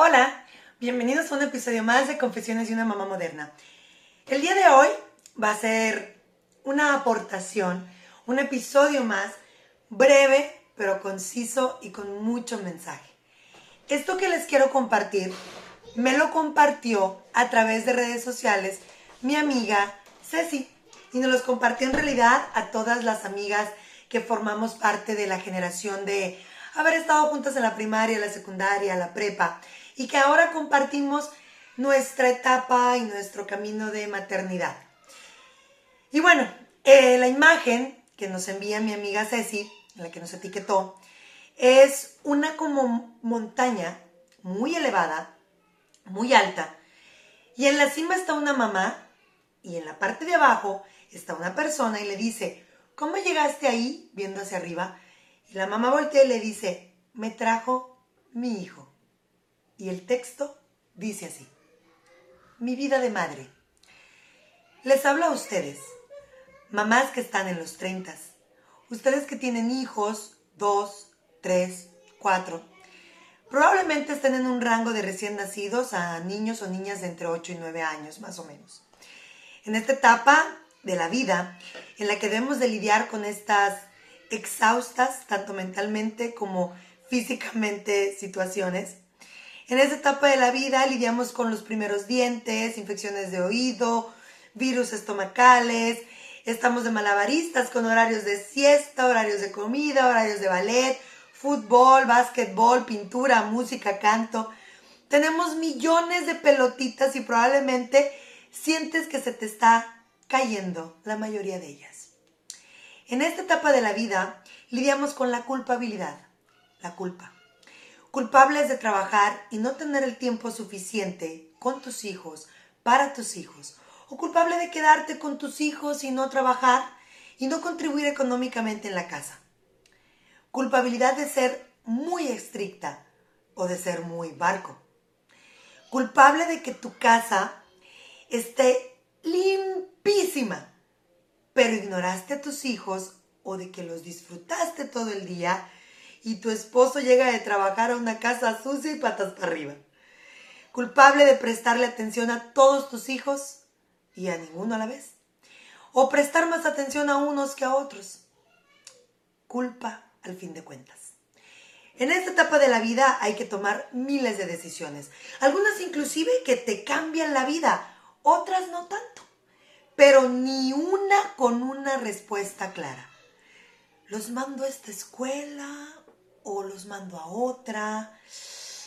Hola, bienvenidos a un episodio más de Confesiones de una mamá moderna. El día de hoy va a ser una aportación, un episodio más breve, pero conciso y con mucho mensaje. Esto que les quiero compartir me lo compartió a través de redes sociales mi amiga Ceci y nos los compartió en realidad a todas las amigas que formamos parte de la generación de haber estado juntas en la primaria, la secundaria, la prepa y que ahora compartimos nuestra etapa y nuestro camino de maternidad. Y bueno, eh, la imagen que nos envía mi amiga Ceci, en la que nos etiquetó, es una como montaña muy elevada, muy alta, y en la cima está una mamá y en la parte de abajo está una persona y le dice, ¿cómo llegaste ahí viendo hacia arriba? Y la mamá voltea y le dice, me trajo mi hijo. Y el texto dice así. Mi vida de madre. Les hablo a ustedes, mamás que están en los 30, ustedes que tienen hijos, dos, tres, cuatro. Probablemente estén en un rango de recién nacidos a niños o niñas de entre 8 y 9 años, más o menos. En esta etapa de la vida, en la que debemos de lidiar con estas exhaustas, tanto mentalmente como físicamente, situaciones, en esta etapa de la vida lidiamos con los primeros dientes, infecciones de oído, virus estomacales, estamos de malabaristas con horarios de siesta, horarios de comida, horarios de ballet, fútbol, básquetbol, pintura, música, canto. Tenemos millones de pelotitas y probablemente sientes que se te está cayendo la mayoría de ellas. En esta etapa de la vida lidiamos con la culpabilidad, la culpa culpables de trabajar y no tener el tiempo suficiente con tus hijos, para tus hijos, o culpable de quedarte con tus hijos y no trabajar y no contribuir económicamente en la casa. Culpabilidad de ser muy estricta o de ser muy barco. Culpable de que tu casa esté limpísima, pero ignoraste a tus hijos o de que los disfrutaste todo el día y tu esposo llega de trabajar a una casa sucia y patas para arriba. Culpable de prestarle atención a todos tus hijos y a ninguno a la vez. O prestar más atención a unos que a otros. Culpa al fin de cuentas. En esta etapa de la vida hay que tomar miles de decisiones. Algunas inclusive que te cambian la vida, otras no tanto. Pero ni una con una respuesta clara. Los mando a esta escuela o los mando a otra,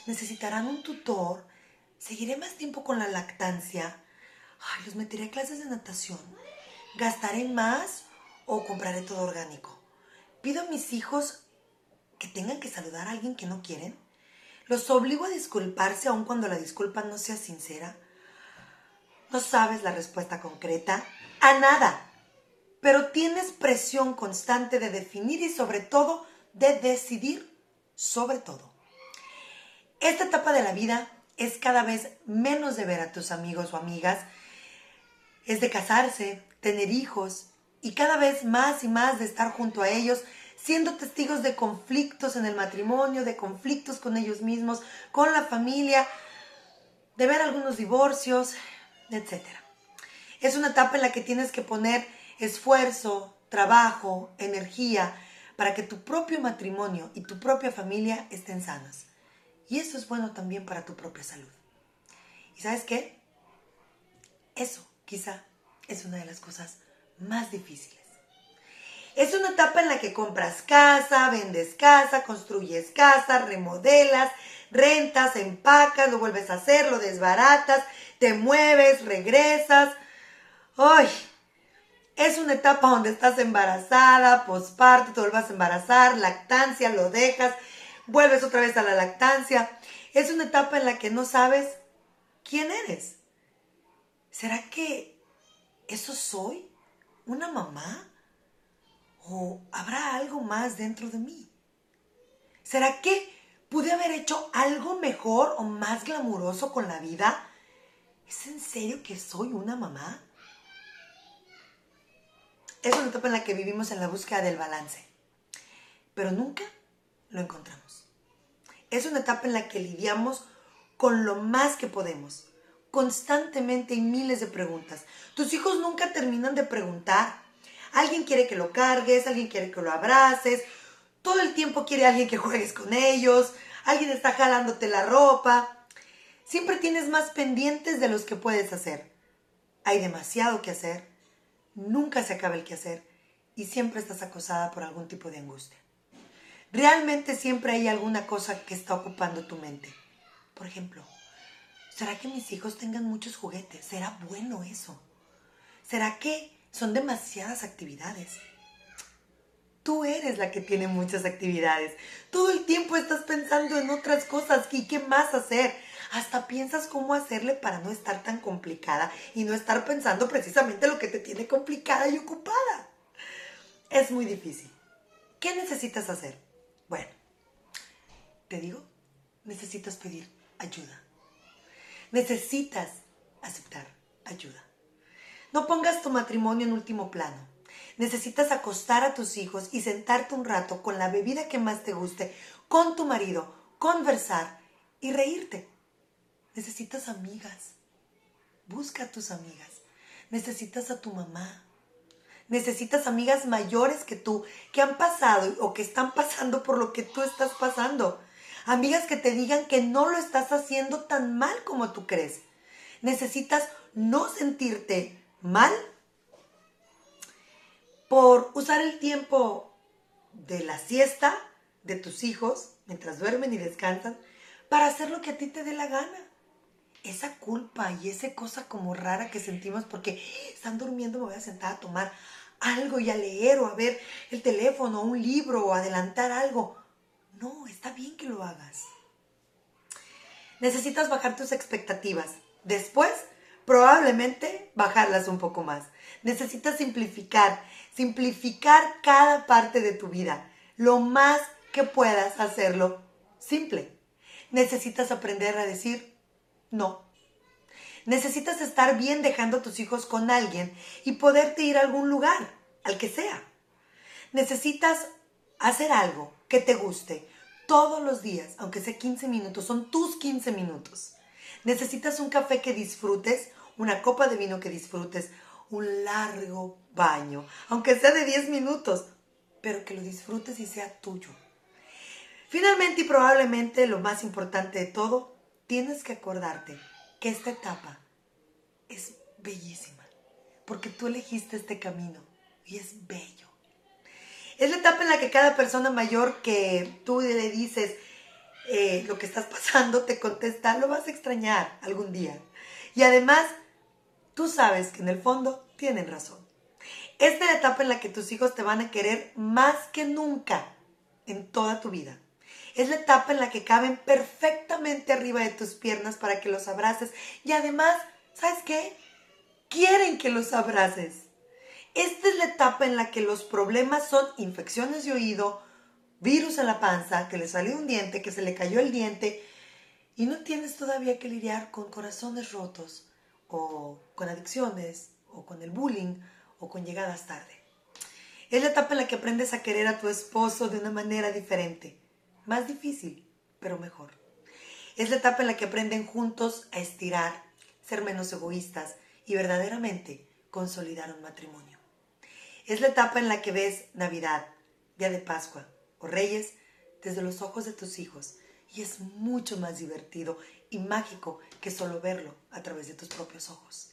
necesitarán un tutor, seguiré más tiempo con la lactancia, los meteré a clases de natación, gastaré más o compraré todo orgánico. Pido a mis hijos que tengan que saludar a alguien que no quieren. Los obligo a disculparse aun cuando la disculpa no sea sincera. No sabes la respuesta concreta a nada, pero tienes presión constante de definir y sobre todo de decidir sobre todo. Esta etapa de la vida es cada vez menos de ver a tus amigos o amigas, es de casarse, tener hijos y cada vez más y más de estar junto a ellos, siendo testigos de conflictos en el matrimonio, de conflictos con ellos mismos, con la familia, de ver algunos divorcios, etc. Es una etapa en la que tienes que poner esfuerzo, trabajo, energía, para que tu propio matrimonio y tu propia familia estén sanas. Y eso es bueno también para tu propia salud. ¿Y sabes qué? Eso quizá es una de las cosas más difíciles. Es una etapa en la que compras casa, vendes casa, construyes casa, remodelas, rentas, empacas, lo vuelves a hacer, lo desbaratas, te mueves, regresas. ¡Ay! Es una etapa donde estás embarazada, posparto, te vuelvas a embarazar, lactancia, lo dejas, vuelves otra vez a la lactancia. Es una etapa en la que no sabes quién eres. ¿Será que eso soy? ¿Una mamá? ¿O habrá algo más dentro de mí? ¿Será que pude haber hecho algo mejor o más glamuroso con la vida? ¿Es en serio que soy una mamá? Es una etapa en la que vivimos en la búsqueda del balance, pero nunca lo encontramos. Es una etapa en la que lidiamos con lo más que podemos. Constantemente hay miles de preguntas. Tus hijos nunca terminan de preguntar. Alguien quiere que lo cargues, alguien quiere que lo abraces, todo el tiempo quiere alguien que juegues con ellos, alguien está jalándote la ropa. Siempre tienes más pendientes de los que puedes hacer. Hay demasiado que hacer, nunca se acaba el que hacer y siempre estás acosada por algún tipo de angustia. Realmente siempre hay alguna cosa que está ocupando tu mente. Por ejemplo, ¿será que mis hijos tengan muchos juguetes? ¿Será bueno eso? ¿Será que son demasiadas actividades? Tú eres la que tiene muchas actividades. Todo el tiempo estás pensando en otras cosas y qué más hacer. Hasta piensas cómo hacerle para no estar tan complicada y no estar pensando precisamente lo que te tiene complicada y ocupada. Es muy difícil. ¿Qué necesitas hacer? Bueno, te digo, necesitas pedir ayuda. Necesitas aceptar ayuda. No pongas tu matrimonio en último plano. Necesitas acostar a tus hijos y sentarte un rato con la bebida que más te guste, con tu marido, conversar y reírte. Necesitas amigas. Busca a tus amigas. Necesitas a tu mamá. Necesitas amigas mayores que tú, que han pasado o que están pasando por lo que tú estás pasando. Amigas que te digan que no lo estás haciendo tan mal como tú crees. Necesitas no sentirte mal por usar el tiempo de la siesta de tus hijos mientras duermen y descansan para hacer lo que a ti te dé la gana esa culpa y esa cosa como rara que sentimos porque están durmiendo, me voy a sentar a tomar algo y a leer o a ver el teléfono, un libro o adelantar algo. No, está bien que lo hagas. Necesitas bajar tus expectativas. Después, probablemente bajarlas un poco más. Necesitas simplificar, simplificar cada parte de tu vida. Lo más que puedas hacerlo simple. Necesitas aprender a decir no. Necesitas estar bien dejando a tus hijos con alguien y poderte ir a algún lugar, al que sea. Necesitas hacer algo que te guste todos los días, aunque sea 15 minutos, son tus 15 minutos. Necesitas un café que disfrutes, una copa de vino que disfrutes, un largo baño, aunque sea de 10 minutos, pero que lo disfrutes y sea tuyo. Finalmente y probablemente lo más importante de todo, tienes que acordarte que esta etapa es bellísima, porque tú elegiste este camino y es bello. Es la etapa en la que cada persona mayor que tú le dices eh, lo que estás pasando te contesta, lo vas a extrañar algún día. Y además, tú sabes que en el fondo tienen razón. Esta es la etapa en la que tus hijos te van a querer más que nunca en toda tu vida. Es la etapa en la que caben perfectamente arriba de tus piernas para que los abraces. Y además, ¿sabes qué? Quieren que los abraces. Esta es la etapa en la que los problemas son infecciones de oído, virus en la panza, que le salió un diente, que se le cayó el diente, y no tienes todavía que lidiar con corazones rotos, o con adicciones, o con el bullying, o con llegadas tarde. Es la etapa en la que aprendes a querer a tu esposo de una manera diferente. Más difícil, pero mejor. Es la etapa en la que aprenden juntos a estirar, ser menos egoístas y verdaderamente consolidar un matrimonio. Es la etapa en la que ves Navidad, Día de Pascua o Reyes desde los ojos de tus hijos y es mucho más divertido y mágico que solo verlo a través de tus propios ojos.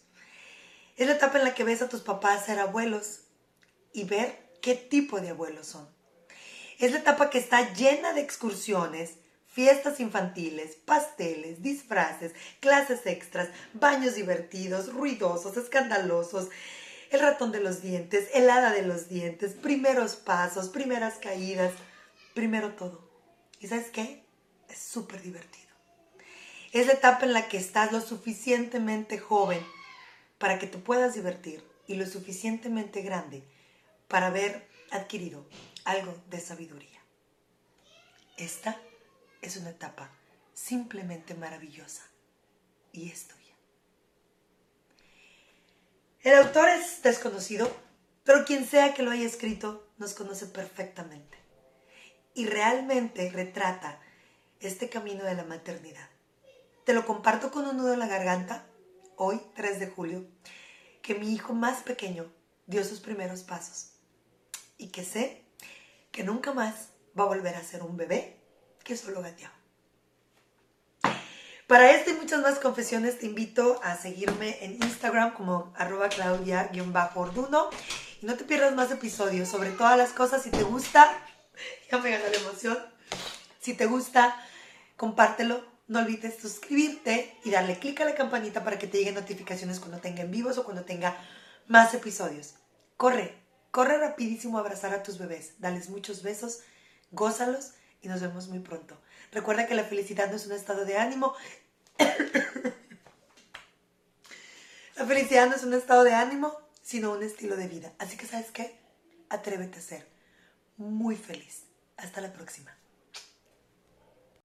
Es la etapa en la que ves a tus papás ser abuelos y ver qué tipo de abuelos son. Es la etapa que está llena de excursiones, fiestas infantiles, pasteles, disfraces, clases extras, baños divertidos, ruidosos, escandalosos, el ratón de los dientes, el hada de los dientes, primeros pasos, primeras caídas, primero todo. ¿Y sabes qué? Es súper divertido. Es la etapa en la que estás lo suficientemente joven para que te puedas divertir y lo suficientemente grande para haber adquirido algo de sabiduría. Esta es una etapa simplemente maravillosa y es tuya. El autor es desconocido, pero quien sea que lo haya escrito nos conoce perfectamente y realmente retrata este camino de la maternidad. te lo comparto con un nudo en la garganta, hoy 3 de julio, que mi hijo más pequeño dio sus primeros pasos y que sé que nunca más va a volver a ser un bebé que solo gateaba. Para esta y muchas más confesiones te invito a seguirme en Instagram como arroba claudia-orduno y no te pierdas más episodios sobre todas las cosas. Si te gusta, ya me ganó la emoción. Si te gusta, compártelo. No olvides suscribirte y darle clic a la campanita para que te lleguen notificaciones cuando tenga en vivos o cuando tenga más episodios. Corre, corre rapidísimo a abrazar a tus bebés. Dales muchos besos, gózalos y nos vemos muy pronto. Recuerda que la felicidad no es un estado de ánimo. la felicidad no es un estado de ánimo, sino un estilo de vida. Así que, ¿sabes qué? Atrévete a ser muy feliz. Hasta la próxima.